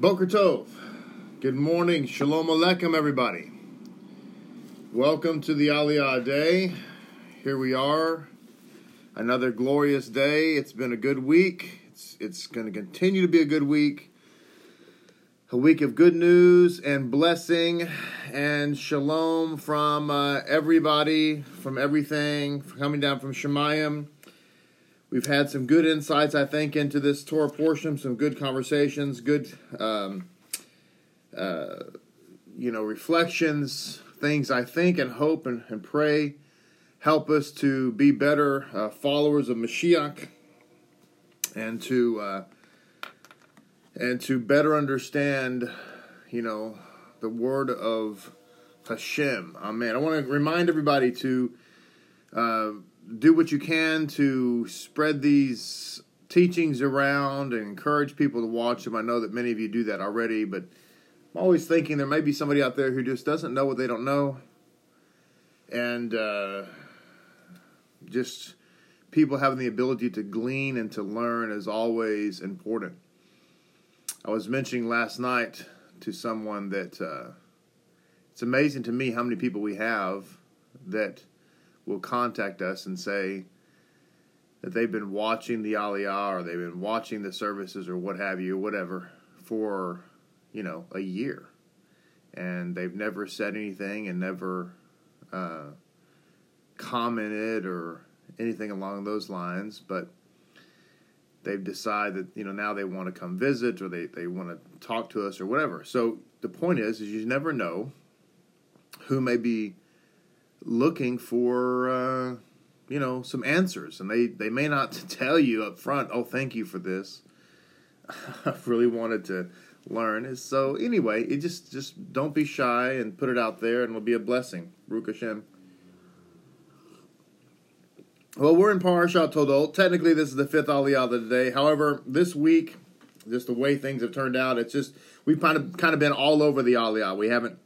Boker Tov. Good morning. Shalom Aleichem, everybody. Welcome to the Aliyah Day. Here we are. Another glorious day. It's been a good week. It's, it's going to continue to be a good week. A week of good news and blessing and shalom from uh, everybody, from everything, coming down from Shemayim. We've had some good insights, I think, into this Torah portion, some good conversations, good, um, uh, you know, reflections, things I think and hope and, and pray help us to be better uh, followers of Mashiach and to uh, and to better understand, you know, the word of Hashem. Amen. I want to remind everybody to uh, do what you can to spread these teachings around and encourage people to watch them. I know that many of you do that already, but I'm always thinking there may be somebody out there who just doesn't know what they don't know. And uh, just people having the ability to glean and to learn is always important. I was mentioning last night to someone that uh, it's amazing to me how many people we have that will contact us and say that they've been watching the Aliyah or they've been watching the services or what have you, whatever, for, you know, a year. And they've never said anything and never uh, commented or anything along those lines, but they've decided that, you know, now they want to come visit or they, they want to talk to us or whatever. So the point is, is you never know who may be looking for uh, you know some answers, and they they may not tell you up front. Oh, thank you for this. I really wanted to learn. So anyway, it just just don't be shy and put it out there, and it'll be a blessing. Baruch Hashem. Well, we're in Parashat Toldot. Technically, this is the fifth Aliyah of the day. However, this week, just the way things have turned out, it's just we've kind of kind of been all over the Aliyah. We haven't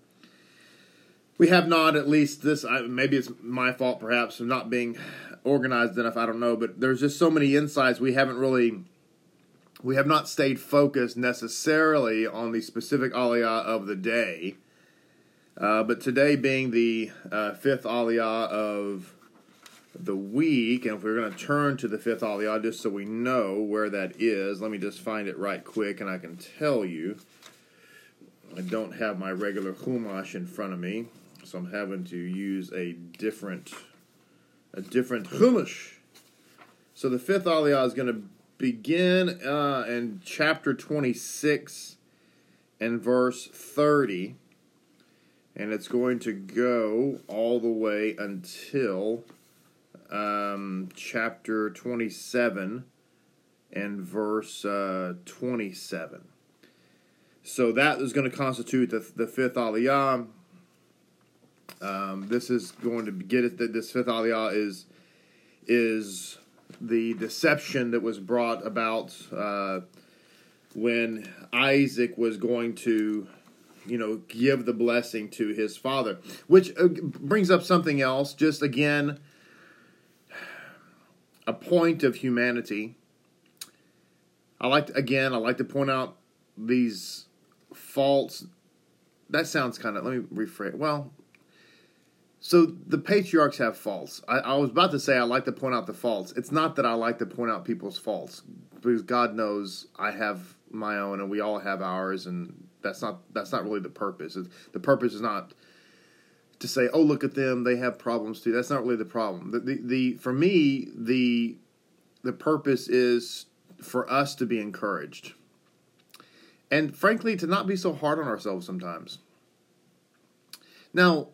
we have not at least this maybe it's my fault perhaps of not being organized enough i don't know but there's just so many insights we haven't really we have not stayed focused necessarily on the specific aliyah of the day. Uh, but today being the uh, fifth aliyah of the week and if we're going to turn to the fifth aliyah just so we know where that is let me just find it right quick and i can tell you. I don't have my regular Chumash in front of me so I'm having to use a different a different chumash. So the fifth aliyah is going to begin uh, in chapter 26 and verse 30, and it's going to go all the way until um, chapter 27 and verse uh, 27. So that is going to constitute the, the fifth aliyah. Um, this is going to get it that this fifth aliyah is is the deception that was brought about uh, when Isaac was going to, you know, give the blessing to his father, which uh, brings up something else. Just again, a point of humanity. I like to, again. I like to point out these faults. That sounds kind of. Let me rephrase. Well, so the patriarchs have faults. I, I, was about to say I like to point out the faults. It's not that I like to point out people's faults because God knows I have my own and we all have ours, and that's not that's not really the purpose. It's, the purpose is not to say, "Oh, look at them; they have problems too." That's not really the problem. The, the, the for me the the purpose is for us to be encouraged, and frankly, to not be so hard on ourselves sometimes. Now,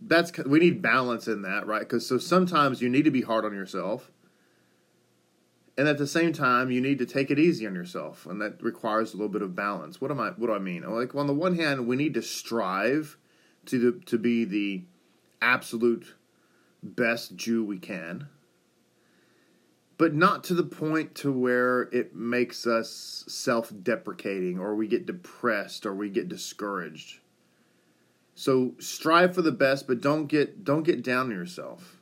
that's we need balance in that, right? Because so sometimes you need to be hard on yourself, and at the same time you need to take it easy on yourself, and that requires a little bit of balance. What am I? What do I mean? Like on the one hand, we need to strive to the, to be the absolute best Jew we can, but not to the point to where it makes us self-deprecating or we get depressed or we get discouraged so strive for the best, but don't get don't get down on yourself.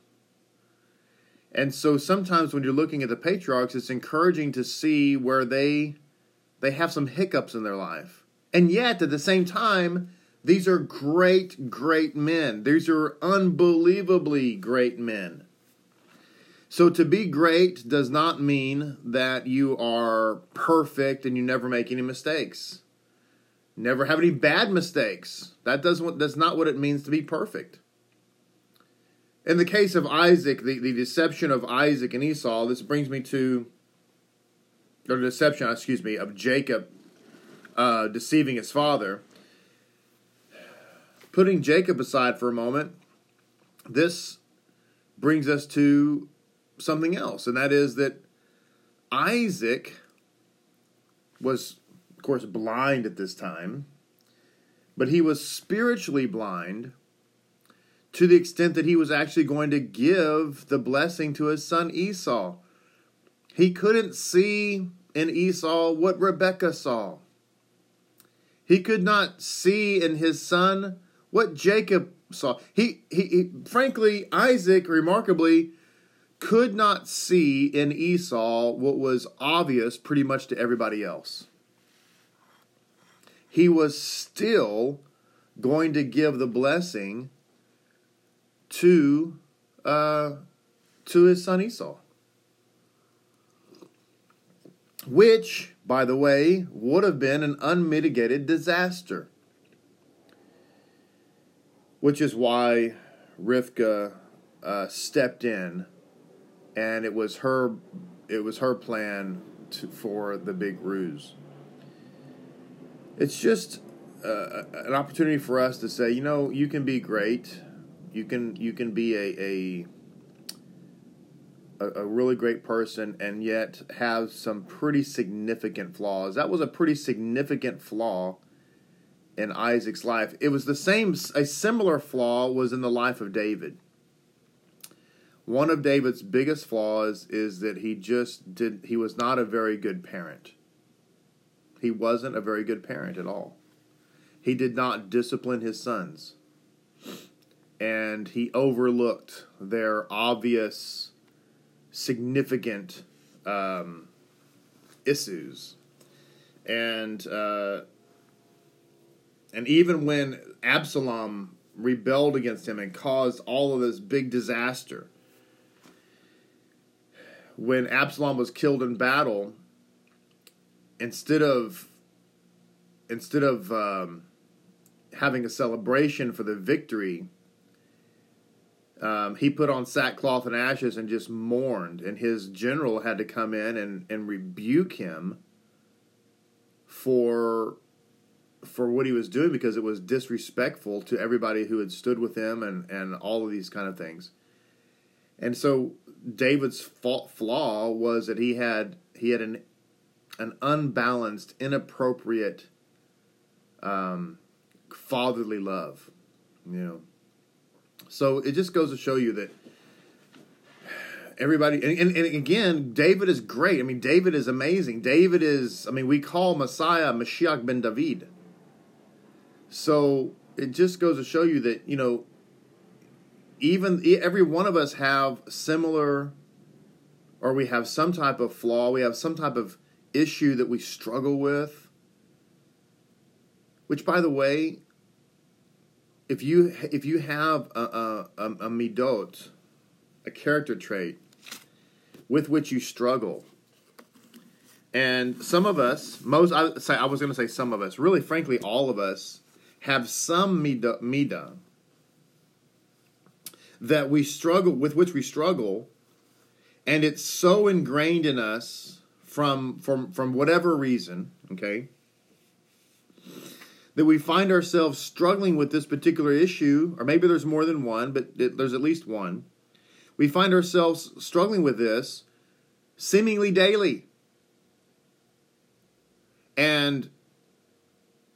And so sometimes when you're looking at the patriarchs, it's encouraging to see where they they have some hiccups in their life. And yet, at the same time, these are great, great men. These are unbelievably great men. So, to be great does not mean that you are perfect and you never make any mistakes. Never have any bad mistakes. That doesn't that's not what it means to be perfect. In the case of Isaac, the, the deception of Isaac and Esau, this brings me to or the deception, excuse me, of Jacob uh, deceiving his father. Putting Jacob aside for a moment, this brings us to something else, and that is that Isaac was, of course, blind at this time, but he was spiritually blind to the extent that he was actually going to give the blessing to his son Esau. He couldn't see in Esau what Rebekah saw. He could not see in his son what Jacob saw. He, he, he, frankly, Isaac, remarkably, could not see in Esau what was obvious pretty much to everybody else. He was still going to give the blessing to uh, to his son Esau which, by the way, would have been an unmitigated disaster. Which is why Rivka uh, stepped in, and it was her, it was her plan to, for the big ruse. It's just uh, an opportunity for us to say, you know, you can be great, you can you can be a, a a, really great person and yet have some pretty significant flaws. That was a pretty significant flaw in Isaac's life. It was the same, a similar flaw was in the life of David. One of David's biggest flaws is that he just did, he was not a very good parent. He wasn't a very good parent at all. He did not discipline his sons. And he overlooked their obvious significant um, issues, and uh, and even when Absalom rebelled against him and caused all of this big disaster, when Absalom was killed in battle, instead of instead of um, having a celebration for the victory um, he put on sackcloth and ashes and just mourned. And his general had to come in and, and rebuke him for for what he was doing because it was disrespectful to everybody who had stood with him and, and all of these kind of things. And so David's fault flaw was that he had he had an an unbalanced, inappropriate um, fatherly love. You know. So it just goes to show you that everybody and, and, and, again david is great i mean david is amazing david is i mean we call messiah mashiach ben david so it just goes to show you that you know even every one of us have similar or we have some type of flaw we have some type of issue that we struggle with which by the way if you if you have a, a, a, a midot, a character trait with which you struggle, and some of us, most I say I was going to say some of us, really, frankly, all of us have some midah, midah that we struggle with which we struggle, and it's so ingrained in us from from from whatever reason. Okay that we find ourselves struggling with this particular issue, or maybe there's more than one, but there's at least one. We find ourselves struggling with this seemingly daily. And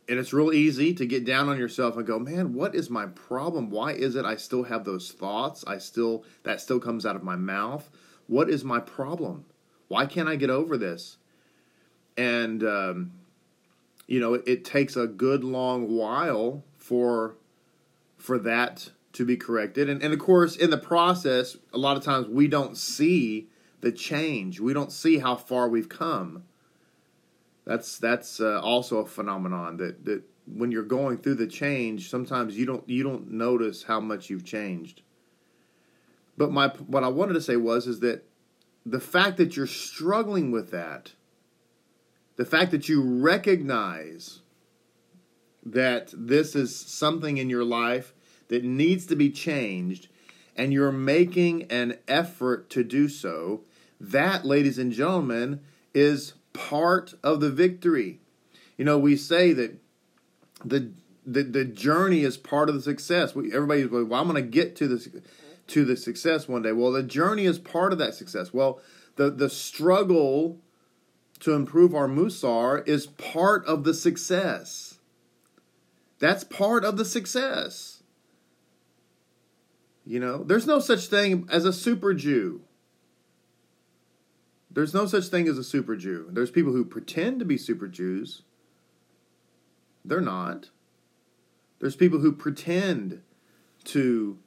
and it's real easy to get down on yourself and go, "Man, what is my problem? Why is it I still have those thoughts? I still that still comes out of my mouth. What is my problem? Why can't I get over this?" And um, you know, it takes a good long while for for that to be corrected. And, and of course, in the process, a lot of times we don't see the change. We don't see how far we've come. That's that's uh, also a phenomenon that that when you're going through the change, sometimes you don't you don't notice how much you've changed. But my what I wanted to say was is that the fact that you're struggling with that, the fact that you recognize that this is something in your life that needs to be changed and you're making an effort to do so, that, ladies and gentlemen, is part of the victory. You know, we say that the the, the journey is part of the success. We, everybody's going, well, I'm going to get to the to the success one day. Well, the journey is part of that success. Well, the the struggle to improve our musar is part of the success. That's part of the success. You know, there's no such thing as a super Jew. There's no such thing as a super Jew. There's people who pretend to be super Jews. They're not. There's people who pretend to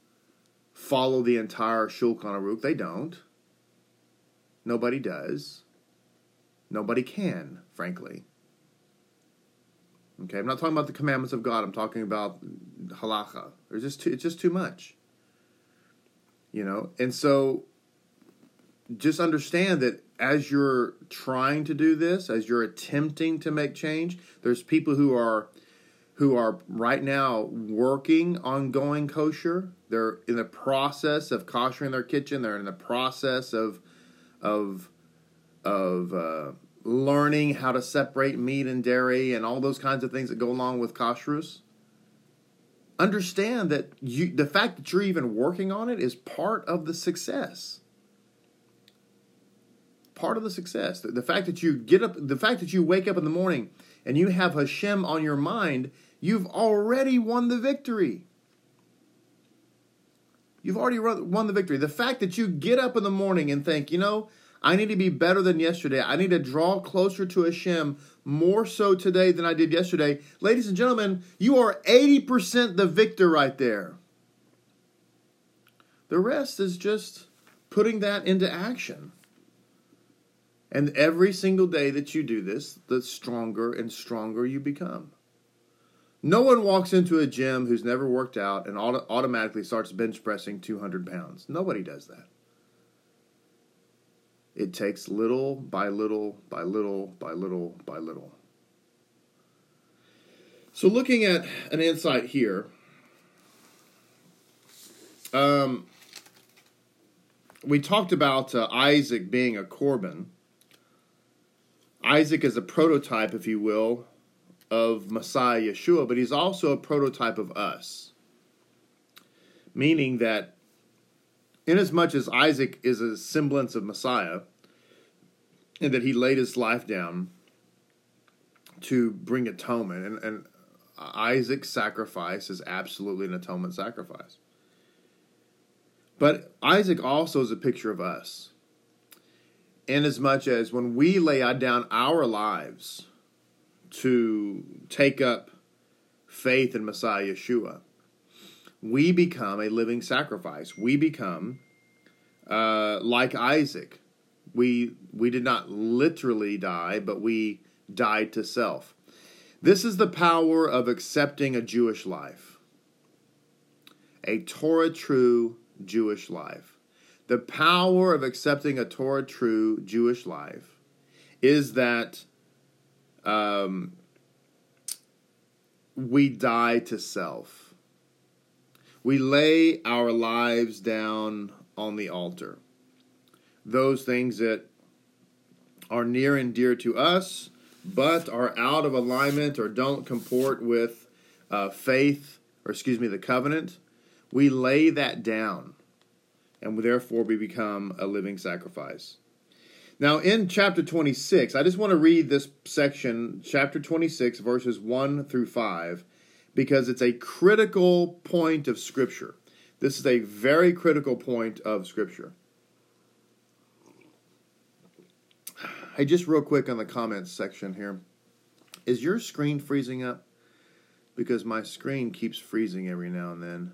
follow the entire Shulchan Aruch. They don't. Nobody does. Nobody can, frankly. Okay, I'm not talking about the commandments of God. I'm talking about halacha. There's just too, it's just too much. You know, and so just understand that as you're trying to do this, as you're attempting to make change, there's people who are who are right now working on going kosher. They're in the process of koshering their kitchen. They're in the process of of of uh, learning how to separate meat and dairy and all those kinds of things that go along with kashrus understand that you, the fact that you're even working on it is part of the success. Part of the success. The, the fact that you get up, the fact that you wake up in the morning and you have Hashem on your mind, you've already won the victory. You've already won the victory. The fact that you get up in the morning and think, you know, I need to be better than yesterday. I need to draw closer to Hashem more so today than I did yesterday. Ladies and gentlemen, you are 80% the victor right there. The rest is just putting that into action. And every single day that you do this, the stronger and stronger you become. No one walks into a gym who's never worked out and auto- automatically starts bench pressing 200 pounds. Nobody does that. It takes little by little by little by little by little. So, looking at an insight here, um, we talked about uh, Isaac being a Corban. Isaac is a prototype, if you will, of Messiah Yeshua, but he's also a prototype of us. Meaning that inasmuch as Isaac is a semblance of Messiah, and that he laid his life down to bring atonement, and, and Isaac's sacrifice is absolutely an atonement sacrifice. But Isaac also is a picture of us. Inasmuch as when we lay down our lives to take up faith in Messiah Yeshua, we become a living sacrifice. We become uh, like Isaac. We we did not literally die, but we died to self. This is the power of accepting a Jewish life, a Torah true Jewish life. The power of accepting a Torah true Jewish life is that um, we die to self we lay our lives down on the altar. Those things that are near and dear to us, but are out of alignment or don't comport with uh, faith, or excuse me, the covenant, we lay that down, and therefore we become a living sacrifice. Now, in chapter 26, I just want to read this section, chapter 26, verses 1 through 5 because it's a critical point of Scripture. This is a very critical point of Scripture. Hey, just real quick on the comments section here. Is your screen freezing up? Because my screen keeps freezing every now and then,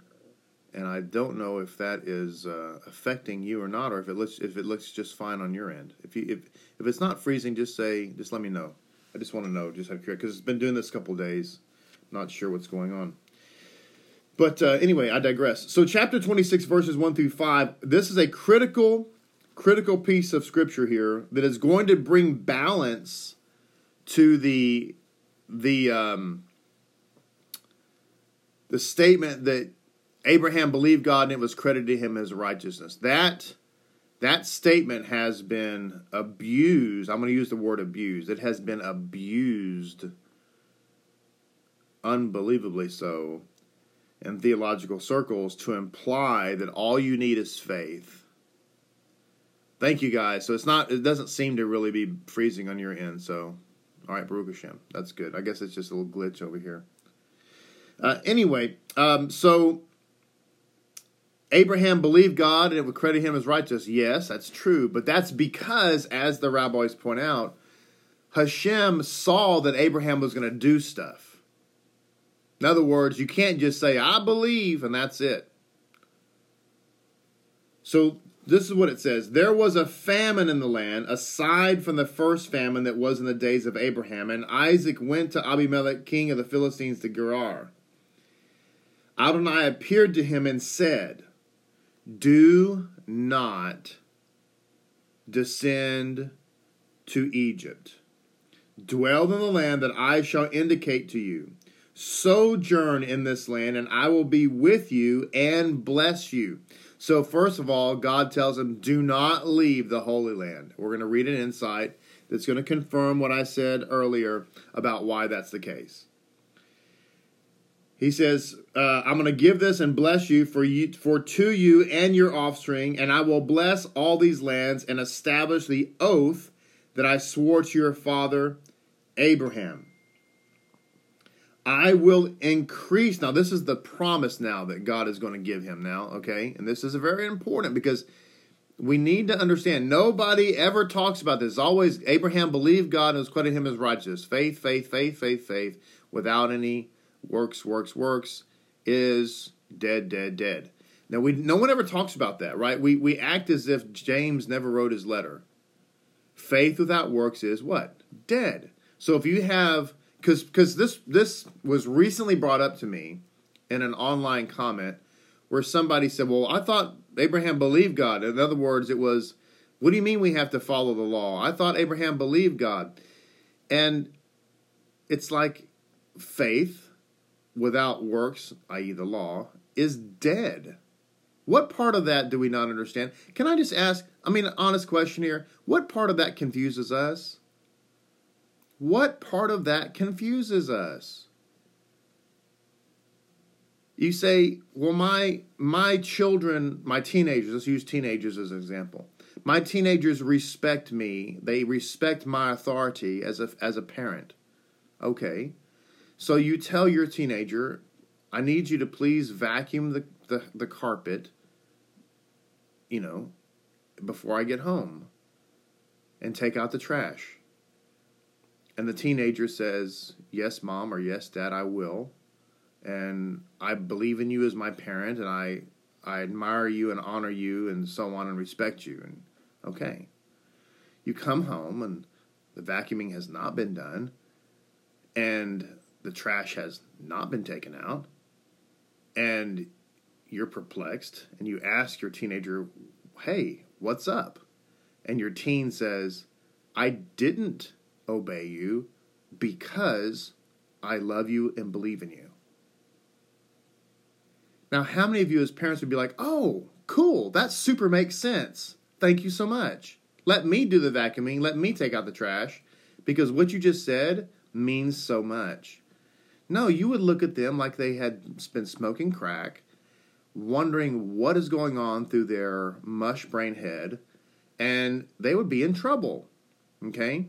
and I don't know if that is uh, affecting you or not, or if it looks if it looks just fine on your end. If you if if it's not freezing, just say just let me know. I just want to know, just of curiosity, because it's been doing this a couple days. Not sure what's going on. But uh, anyway, I digress. So, chapter 26, verses 1 through 5, this is a critical, critical piece of scripture here that is going to bring balance to the the um, the statement that Abraham believed God and it was credited to him as righteousness. That that statement has been abused. I'm going to use the word abused. It has been abused unbelievably so in theological circles to imply that all you need is faith. Thank you guys. So it's not it doesn't seem to really be freezing on your end, so all right, Baruch Hashem. That's good. I guess it's just a little glitch over here. Uh, anyway, um, so Abraham believed God and it would credit him as righteous. Yes, that's true. But that's because, as the rabbis point out, Hashem saw that Abraham was going to do stuff. In other words, you can't just say, I believe, and that's it. So this is what it says There was a famine in the land, aside from the first famine that was in the days of Abraham. And Isaac went to Abimelech, king of the Philistines, to Gerar. Adonai appeared to him and said, Do not descend to Egypt. Dwell in the land that I shall indicate to you sojourn in this land, and I will be with you and bless you. So, first of all, God tells him, Do not leave the Holy Land. We're going to read an insight that's going to confirm what I said earlier about why that's the case. He says, uh, I'm going to give this and bless you for you for to you and your offspring, and I will bless all these lands and establish the oath that I swore to your father Abraham. I will increase. Now, this is the promise now that God is going to give him now, okay? And this is very important because we need to understand nobody ever talks about this. Always Abraham believed God and was credited him as righteous. Faith, faith, faith, faith, faith, without any works, works, works is dead, dead, dead. Now we no one ever talks about that, right? We we act as if James never wrote his letter. Faith without works is what? Dead. So if you have because because this this was recently brought up to me in an online comment where somebody said, "Well, I thought Abraham believed God." In other words, it was, "What do you mean we have to follow the law?" I thought Abraham believed God, and it's like faith without works, i.e., the law, is dead. What part of that do we not understand? Can I just ask? I mean, an honest question here. What part of that confuses us? What part of that confuses us? You say, well, my my children, my teenagers, let's use teenagers as an example. My teenagers respect me. They respect my authority as a as a parent. Okay. So you tell your teenager, I need you to please vacuum the, the, the carpet, you know, before I get home and take out the trash. And the teenager says, Yes, mom, or Yes, dad, I will. And I believe in you as my parent, and I, I admire you and honor you, and so on, and respect you. And okay. You come home, and the vacuuming has not been done, and the trash has not been taken out, and you're perplexed, and you ask your teenager, Hey, what's up? And your teen says, I didn't obey you because I love you and believe in you. Now, how many of you as parents would be like, oh, cool, that super makes sense. Thank you so much. Let me do the vacuuming, let me take out the trash, because what you just said means so much. No, you would look at them like they had been smoking crack, wondering what is going on through their mush brain head, and they would be in trouble. Okay?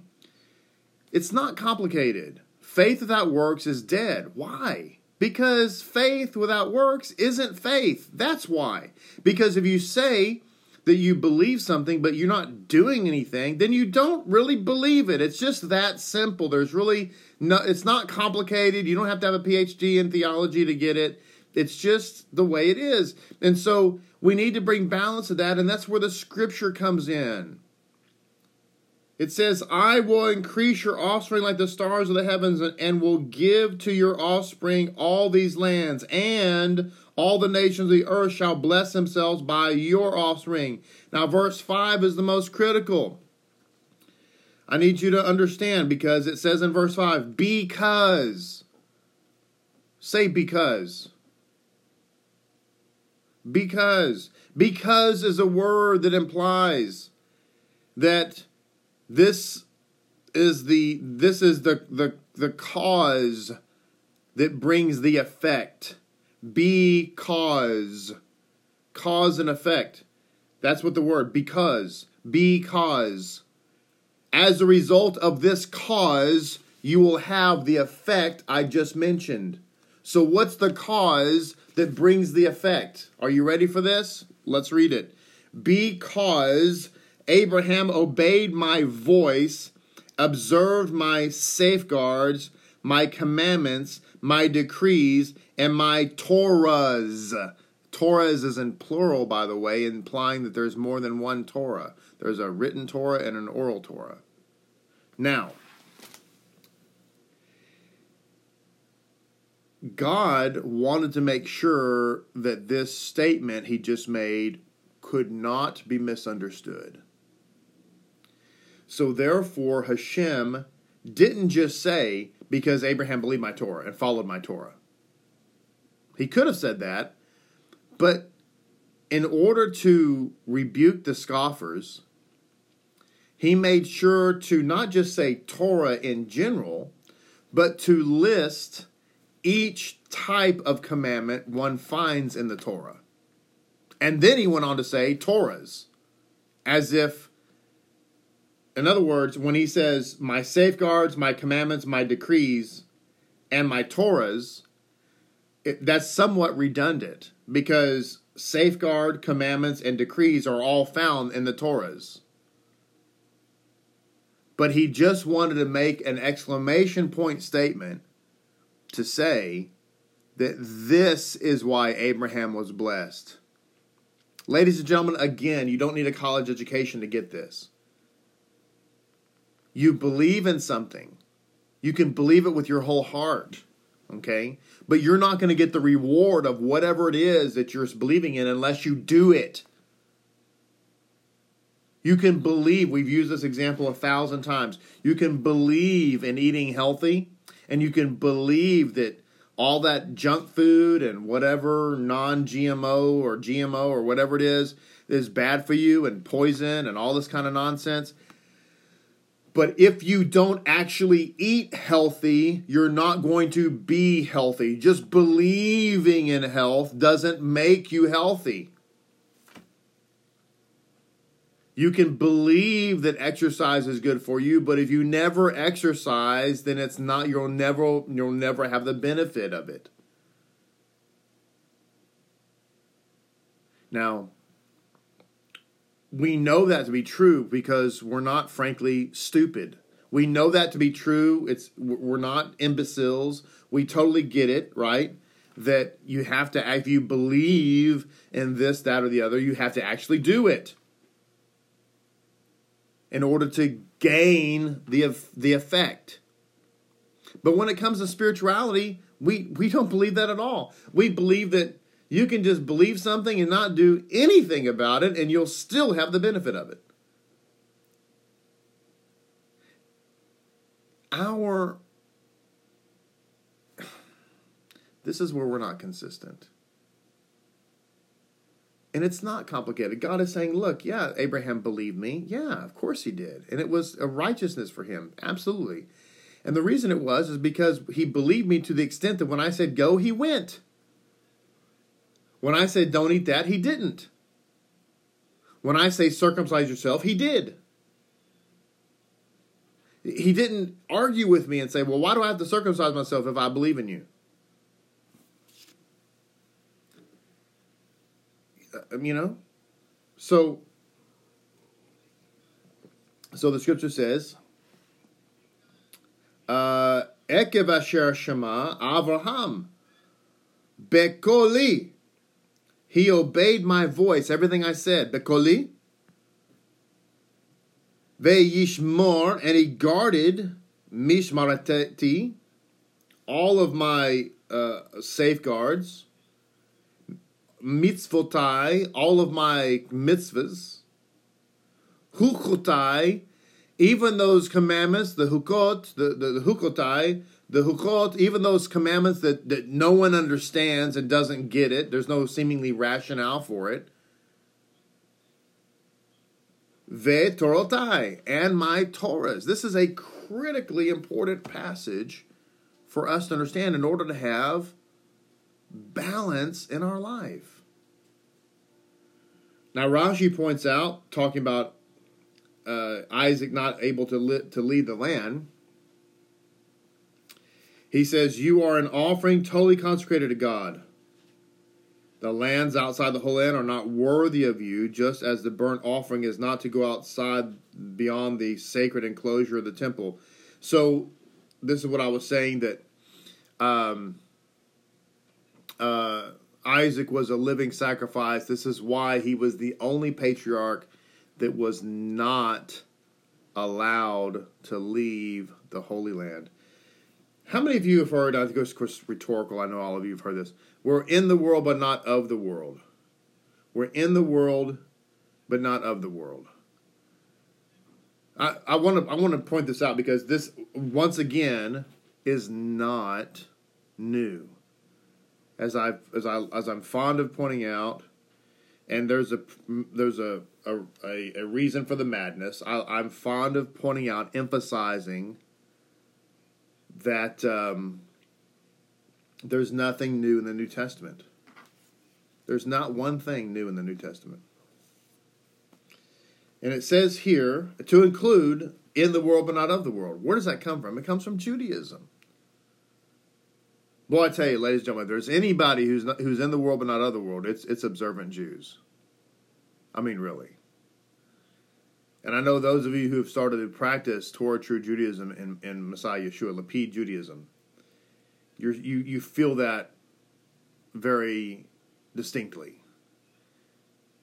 It's not complicated. Faith without works is dead. Why? Because faith without works isn't faith. That's why. Because if you say that you believe something but you're not doing anything, then you don't really believe it. It's just that simple. There's really no it's not complicated. You don't have to have a PhD in theology to get it. It's just the way it is. And so we need to bring balance to that and that's where the scripture comes in. It says, I will increase your offspring like the stars of the heavens, and will give to your offspring all these lands, and all the nations of the earth shall bless themselves by your offspring. Now, verse 5 is the most critical. I need you to understand because it says in verse 5, because. Say because. Because. Because is a word that implies that this is the this is the the the cause that brings the effect. Because cause and effect. That's what the word because because as a result of this cause you will have the effect I just mentioned. So what's the cause that brings the effect? Are you ready for this? Let's read it. Because Abraham obeyed my voice, observed my safeguards, my commandments, my decrees, and my Torahs. Torahs is in plural, by the way, implying that there's more than one Torah. There's a written Torah and an oral Torah. Now, God wanted to make sure that this statement he just made could not be misunderstood. So therefore, Hashem didn't just say, because Abraham believed my Torah and followed my Torah. He could have said that, but in order to rebuke the scoffers, he made sure to not just say Torah in general, but to list each type of commandment one finds in the Torah. And then he went on to say Torahs, as if in other words, when he says, My safeguards, my commandments, my decrees, and my Torahs, it, that's somewhat redundant because safeguard, commandments, and decrees are all found in the Torahs. But he just wanted to make an exclamation point statement to say that this is why Abraham was blessed. Ladies and gentlemen, again, you don't need a college education to get this. You believe in something. You can believe it with your whole heart, okay? But you're not going to get the reward of whatever it is that you're believing in unless you do it. You can believe, we've used this example a thousand times. You can believe in eating healthy, and you can believe that all that junk food and whatever non GMO or GMO or whatever it is is bad for you and poison and all this kind of nonsense. But if you don't actually eat healthy, you're not going to be healthy. Just believing in health doesn't make you healthy. You can believe that exercise is good for you, but if you never exercise, then it's not you'll never you'll never have the benefit of it. Now, we know that to be true because we're not frankly stupid. We know that to be true. It's we're not imbeciles. We totally get it, right? That you have to if you believe in this, that, or the other, you have to actually do it in order to gain the the effect. But when it comes to spirituality, we we don't believe that at all. We believe that you can just believe something and not do anything about it, and you'll still have the benefit of it. Our. This is where we're not consistent. And it's not complicated. God is saying, look, yeah, Abraham believed me. Yeah, of course he did. And it was a righteousness for him. Absolutely. And the reason it was is because he believed me to the extent that when I said go, he went. When I said don't eat that, he didn't. When I say circumcise yourself, he did. He didn't argue with me and say, well, why do I have to circumcise myself if I believe in you? You know? So, so the scripture says, uh, asher shema Avraham bekoli he obeyed my voice, everything I said. Bekoli. Ve'yishmor, and he guarded mishmarateti, all of my uh, safeguards, mitzvotai, all of my mitzvahs, hukotai, even those commandments, the hukot, the, the, the hukotai, the hukot, even those commandments that, that no one understands and doesn't get it, there's no seemingly rationale for it. Ve Torotai, and my Torahs. This is a critically important passage for us to understand in order to have balance in our life. Now, Rashi points out, talking about uh, Isaac not able to, li- to lead the land, he says, You are an offering totally consecrated to God. The lands outside the Holy Land are not worthy of you, just as the burnt offering is not to go outside beyond the sacred enclosure of the temple. So, this is what I was saying that um, uh, Isaac was a living sacrifice. This is why he was the only patriarch that was not allowed to leave the Holy Land. How many of you have heard? I think it's rhetorical. I know all of you have heard this. We're in the world, but not of the world. We're in the world, but not of the world. I want to I want to point this out because this once again is not new. As I as I as I'm fond of pointing out, and there's a there's a a, a, reason for the madness. I, I'm fond of pointing out, emphasizing that um, there's nothing new in the New Testament. There's not one thing new in the New Testament. And it says here to include in the world but not of the world. Where does that come from? It comes from Judaism. Boy, I tell you, ladies and gentlemen, if there's anybody who's not, who's in the world but not of the world, it's it's observant Jews. I mean, really. And I know those of you who have started to practice Torah True Judaism and, and Messiah Yeshua, Lapid Judaism, you you you feel that very distinctly.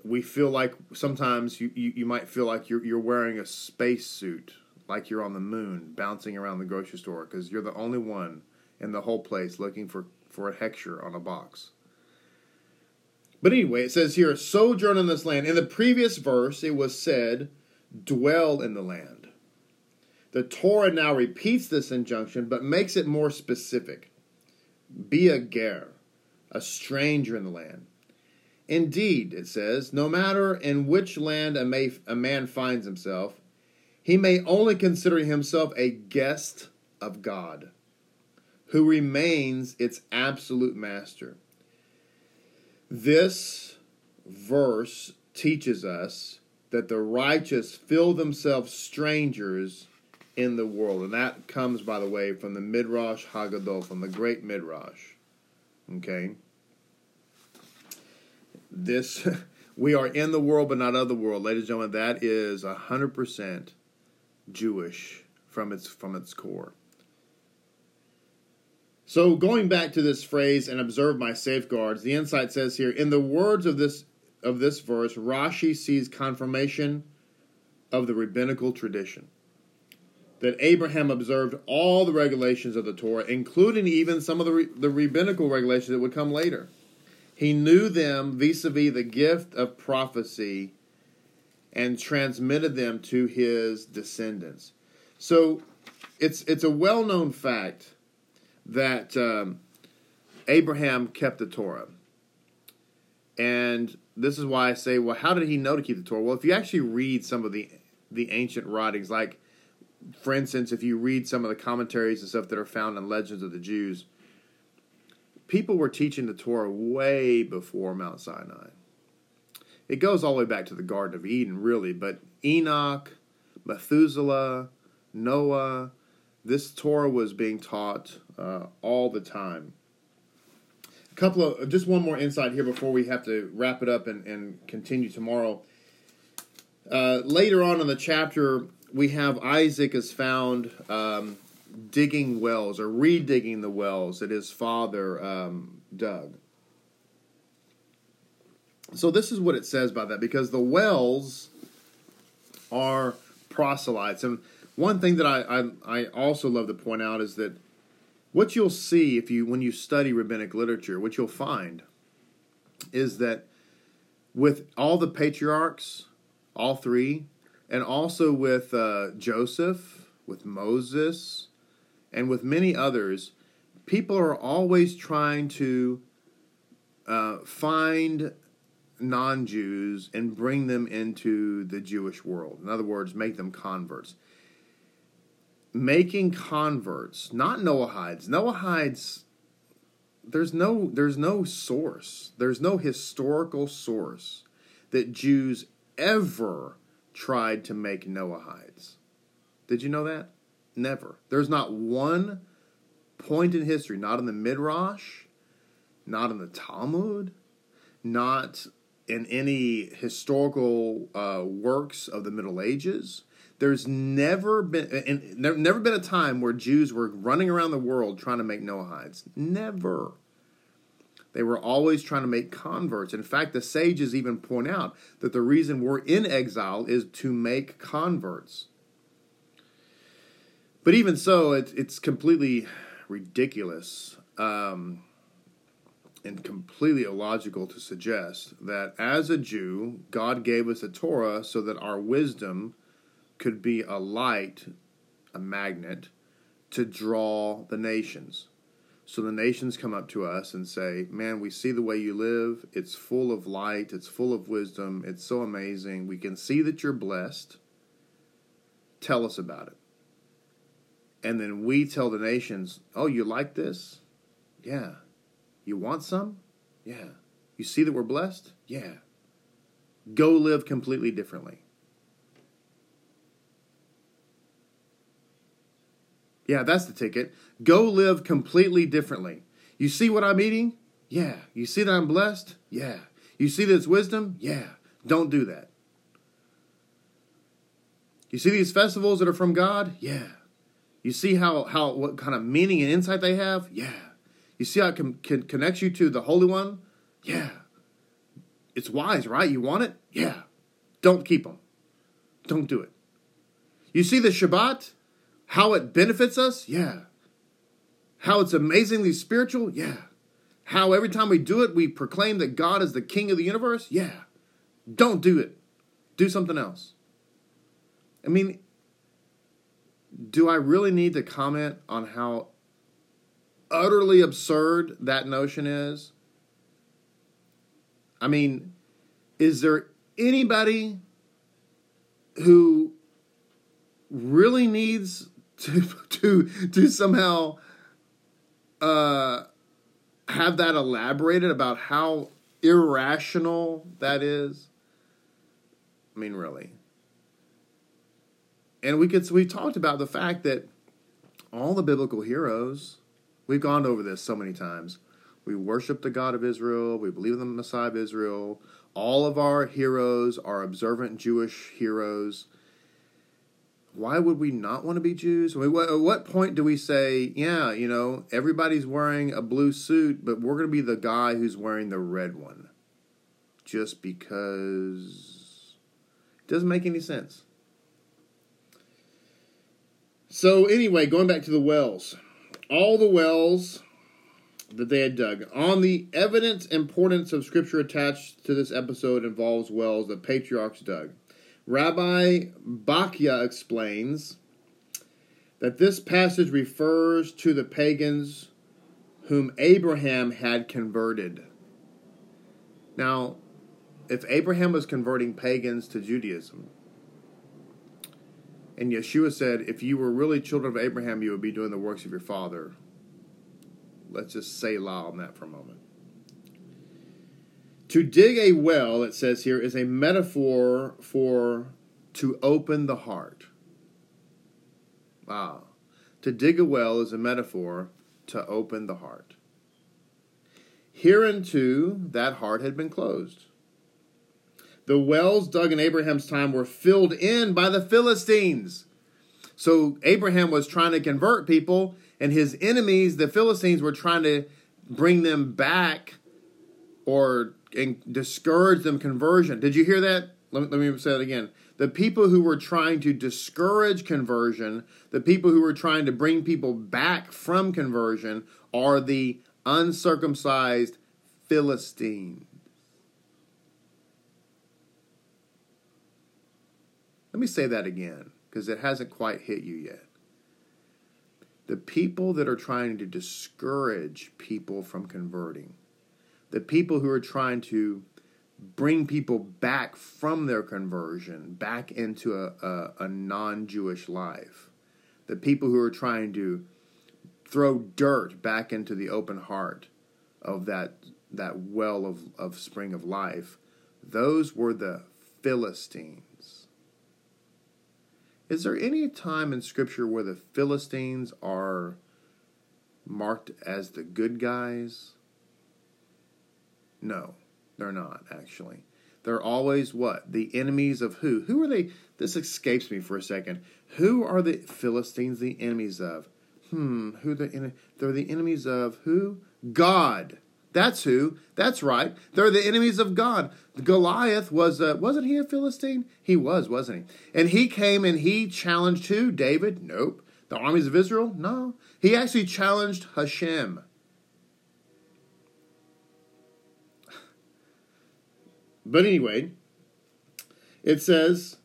We feel like sometimes you, you, you might feel like you're you're wearing a space suit, like you're on the moon, bouncing around the grocery store, because you're the only one in the whole place looking for, for a hechsher on a box. But anyway, it says here, sojourn in this land. In the previous verse, it was said, dwell in the land. The Torah now repeats this injunction, but makes it more specific. Be a ger, a stranger in the land. Indeed, it says, no matter in which land a, may, a man finds himself, he may only consider himself a guest of God, who remains its absolute master. This verse teaches us that the righteous feel themselves strangers in the world. And that comes, by the way, from the Midrash HaGadol, from the great Midrash. Okay? This, we are in the world but not of the world. Ladies and gentlemen, that is 100% Jewish from its, from its core. So, going back to this phrase and observe my safeguards, the insight says here, in the words of this of this verse, Rashi sees confirmation of the rabbinical tradition that Abraham observed all the regulations of the Torah, including even some of the, the rabbinical regulations that would come later. He knew them vis a vis the gift of prophecy and transmitted them to his descendants. So it's, it's a well known fact that um, Abraham kept the Torah. And this is why I say, well, how did he know to keep the Torah? Well, if you actually read some of the the ancient writings, like for instance, if you read some of the commentaries and stuff that are found in Legends of the Jews, people were teaching the Torah way before Mount Sinai. It goes all the way back to the Garden of Eden, really, but Enoch, Methuselah, Noah, this Torah was being taught uh, all the time A couple of just one more insight here before we have to wrap it up and, and continue tomorrow. Uh, later on in the chapter, we have Isaac is found um, digging wells or redigging the wells that his father um, dug. So this is what it says about that because the wells are proselytes. And one thing that I, I, I also love to point out is that what you'll see if you when you study rabbinic literature, what you'll find is that with all the patriarchs, all three, and also with uh, Joseph, with Moses, and with many others, people are always trying to uh, find non Jews and bring them into the Jewish world. In other words, make them converts making converts, not Noahides. Noahides there's no there's no source. There's no historical source that Jews ever tried to make Noahides. Did you know that? Never. There's not one point in history, not in the Midrash, not in the Talmud, not in any historical uh, works of the Middle Ages, there's never been and never been a time where Jews were running around the world trying to make Noahides. Never. They were always trying to make converts. In fact, the sages even point out that the reason we're in exile is to make converts. But even so, it, it's completely ridiculous um, and completely illogical to suggest that as a Jew, God gave us a Torah so that our wisdom could be a light, a magnet, to draw the nations. So the nations come up to us and say, Man, we see the way you live. It's full of light, it's full of wisdom, it's so amazing. We can see that you're blessed. Tell us about it. And then we tell the nations, Oh, you like this? Yeah. You want some? Yeah. You see that we're blessed? Yeah. Go live completely differently. Yeah, that's the ticket. Go live completely differently. You see what I'm eating? Yeah. You see that I'm blessed? Yeah. You see that it's wisdom? Yeah. Don't do that. You see these festivals that are from God? Yeah. You see how, how what kind of meaning and insight they have? Yeah. You see how it can, can connects you to the Holy One? Yeah. It's wise, right? You want it? Yeah. Don't keep them. Don't do it. You see the Shabbat? How it benefits us? Yeah. How it's amazingly spiritual? Yeah. How every time we do it, we proclaim that God is the king of the universe? Yeah. Don't do it. Do something else. I mean, do I really need to comment on how utterly absurd that notion is? I mean, is there anybody who really needs to to to somehow uh, have that elaborated about how irrational that is. I mean, really. And we could we talked about the fact that all the biblical heroes, we've gone over this so many times. We worship the God of Israel. We believe in the Messiah of Israel. All of our heroes are observant Jewish heroes why would we not want to be Jews? I mean, what, at what point do we say, yeah, you know, everybody's wearing a blue suit, but we're going to be the guy who's wearing the red one? Just because it doesn't make any sense. So, anyway, going back to the wells, all the wells that they had dug. On the evidence importance of Scripture attached to this episode involves wells that patriarchs dug. Rabbi Bachya explains that this passage refers to the pagans whom Abraham had converted. Now, if Abraham was converting pagans to Judaism, and Yeshua said, if you were really children of Abraham, you would be doing the works of your father. Let's just say la on that for a moment. To dig a well, it says here, is a metaphor for to open the heart. Wow. To dig a well is a metaphor to open the heart. Hereunto that heart had been closed. The wells dug in Abraham's time were filled in by the Philistines. So Abraham was trying to convert people, and his enemies, the Philistines, were trying to bring them back or and discourage them conversion. Did you hear that? Let me, let me say that again. The people who were trying to discourage conversion, the people who were trying to bring people back from conversion, are the uncircumcised Philistines. Let me say that again because it hasn't quite hit you yet. The people that are trying to discourage people from converting, the people who are trying to bring people back from their conversion, back into a, a, a non Jewish life, the people who are trying to throw dirt back into the open heart of that, that well of, of spring of life, those were the Philistines. Is there any time in Scripture where the Philistines are marked as the good guys? No, they're not, actually. They're always what? The enemies of who? Who are they? This escapes me for a second. Who are the Philistines the enemies of? Hmm, who the they're the enemies of who? God. That's who. That's right. They're the enemies of God. Goliath was uh, wasn't he a Philistine? He was, wasn't he? And he came and he challenged who? David? Nope. The armies of Israel? No. He actually challenged Hashem. But anyway, it says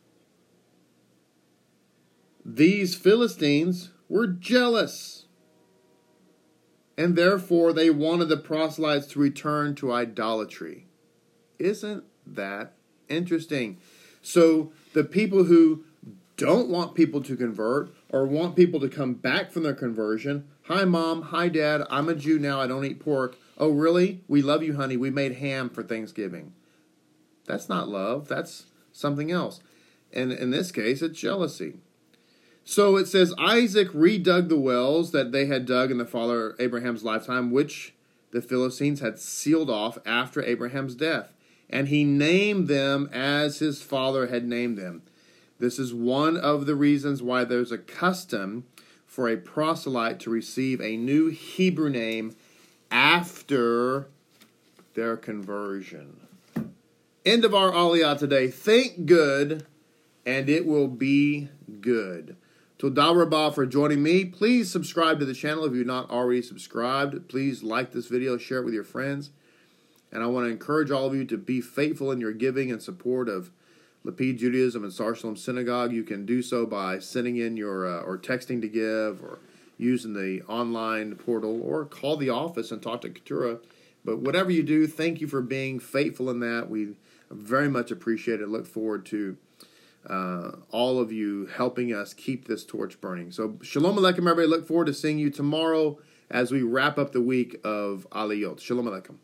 these Philistines were jealous and therefore they wanted the proselytes to return to idolatry. Isn't that interesting? So the people who don't want people to convert or want people to come back from their conversion, hi mom, hi dad, I'm a Jew now, I don't eat pork. Oh, really? We love you, honey. We made ham for Thanksgiving. That's not love, that's something else. And in this case, it's jealousy. So it says Isaac redug the wells that they had dug in the father Abraham's lifetime, which the Philistines had sealed off after Abraham's death, and he named them as his father had named them. This is one of the reasons why there's a custom for a proselyte to receive a new Hebrew name after their conversion. End of our Aliyah today. Think good, and it will be good. Todah Rabbah for joining me. Please subscribe to the channel if you're not already subscribed. Please like this video, share it with your friends. And I want to encourage all of you to be faithful in your giving and support of Lapid Judaism and Sar Shalom Synagogue. You can do so by sending in your uh, or texting to give or using the online portal or call the office and talk to Keturah. But whatever you do, thank you for being faithful in that. We very much appreciate it. Look forward to uh, all of you helping us keep this torch burning. So, Shalom Aleichem, everybody. Look forward to seeing you tomorrow as we wrap up the week of Aliyot. Shalom Aleichem.